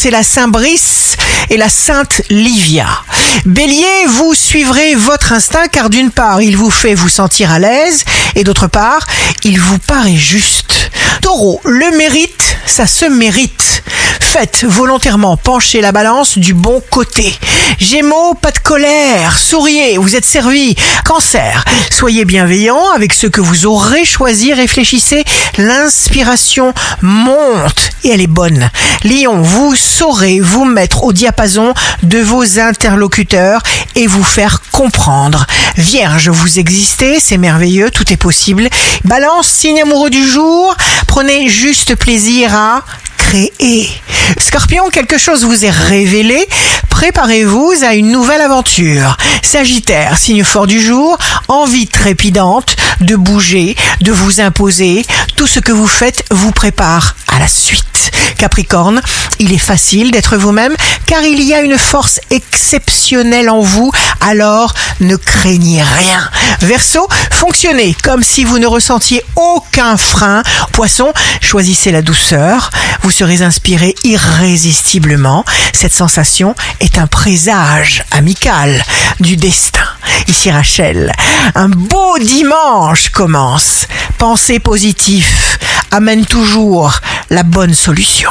c'est la Saint Brice et la Sainte Livia. Bélier, vous suivrez votre instinct car d'une part, il vous fait vous sentir à l'aise et d'autre part, il vous paraît juste. Taureau, le mérite, ça se mérite. Faites volontairement pencher la balance du bon côté. Gémeaux, pas de colère, souriez, vous êtes servi. Cancer, soyez bienveillant avec ce que vous aurez choisi, réfléchissez, l'inspiration monte et elle est bonne. Lion, vous saurez vous mettre au diapason de vos interlocuteurs et vous faire comprendre. Vierge, vous existez, c'est merveilleux, tout est possible. Balance, signe amoureux du jour, prenez juste plaisir à créer. Scorpion, quelque chose vous est révélé? Préparez-vous à une nouvelle aventure. Sagittaire, signe fort du jour, envie trépidante de bouger, de vous imposer. Tout ce que vous faites vous prépare à la suite. Capricorne, il est facile d'être vous-même car il y a une force exceptionnelle en vous, alors ne craignez rien. Verseau, fonctionnez comme si vous ne ressentiez aucun frein. Poisson, choisissez la douceur, vous serez inspiré irrésistiblement. Cette sensation est un présage amical du destin. Ici Rachel, un beau dimanche commence. Pensez positif amène toujours la bonne solution.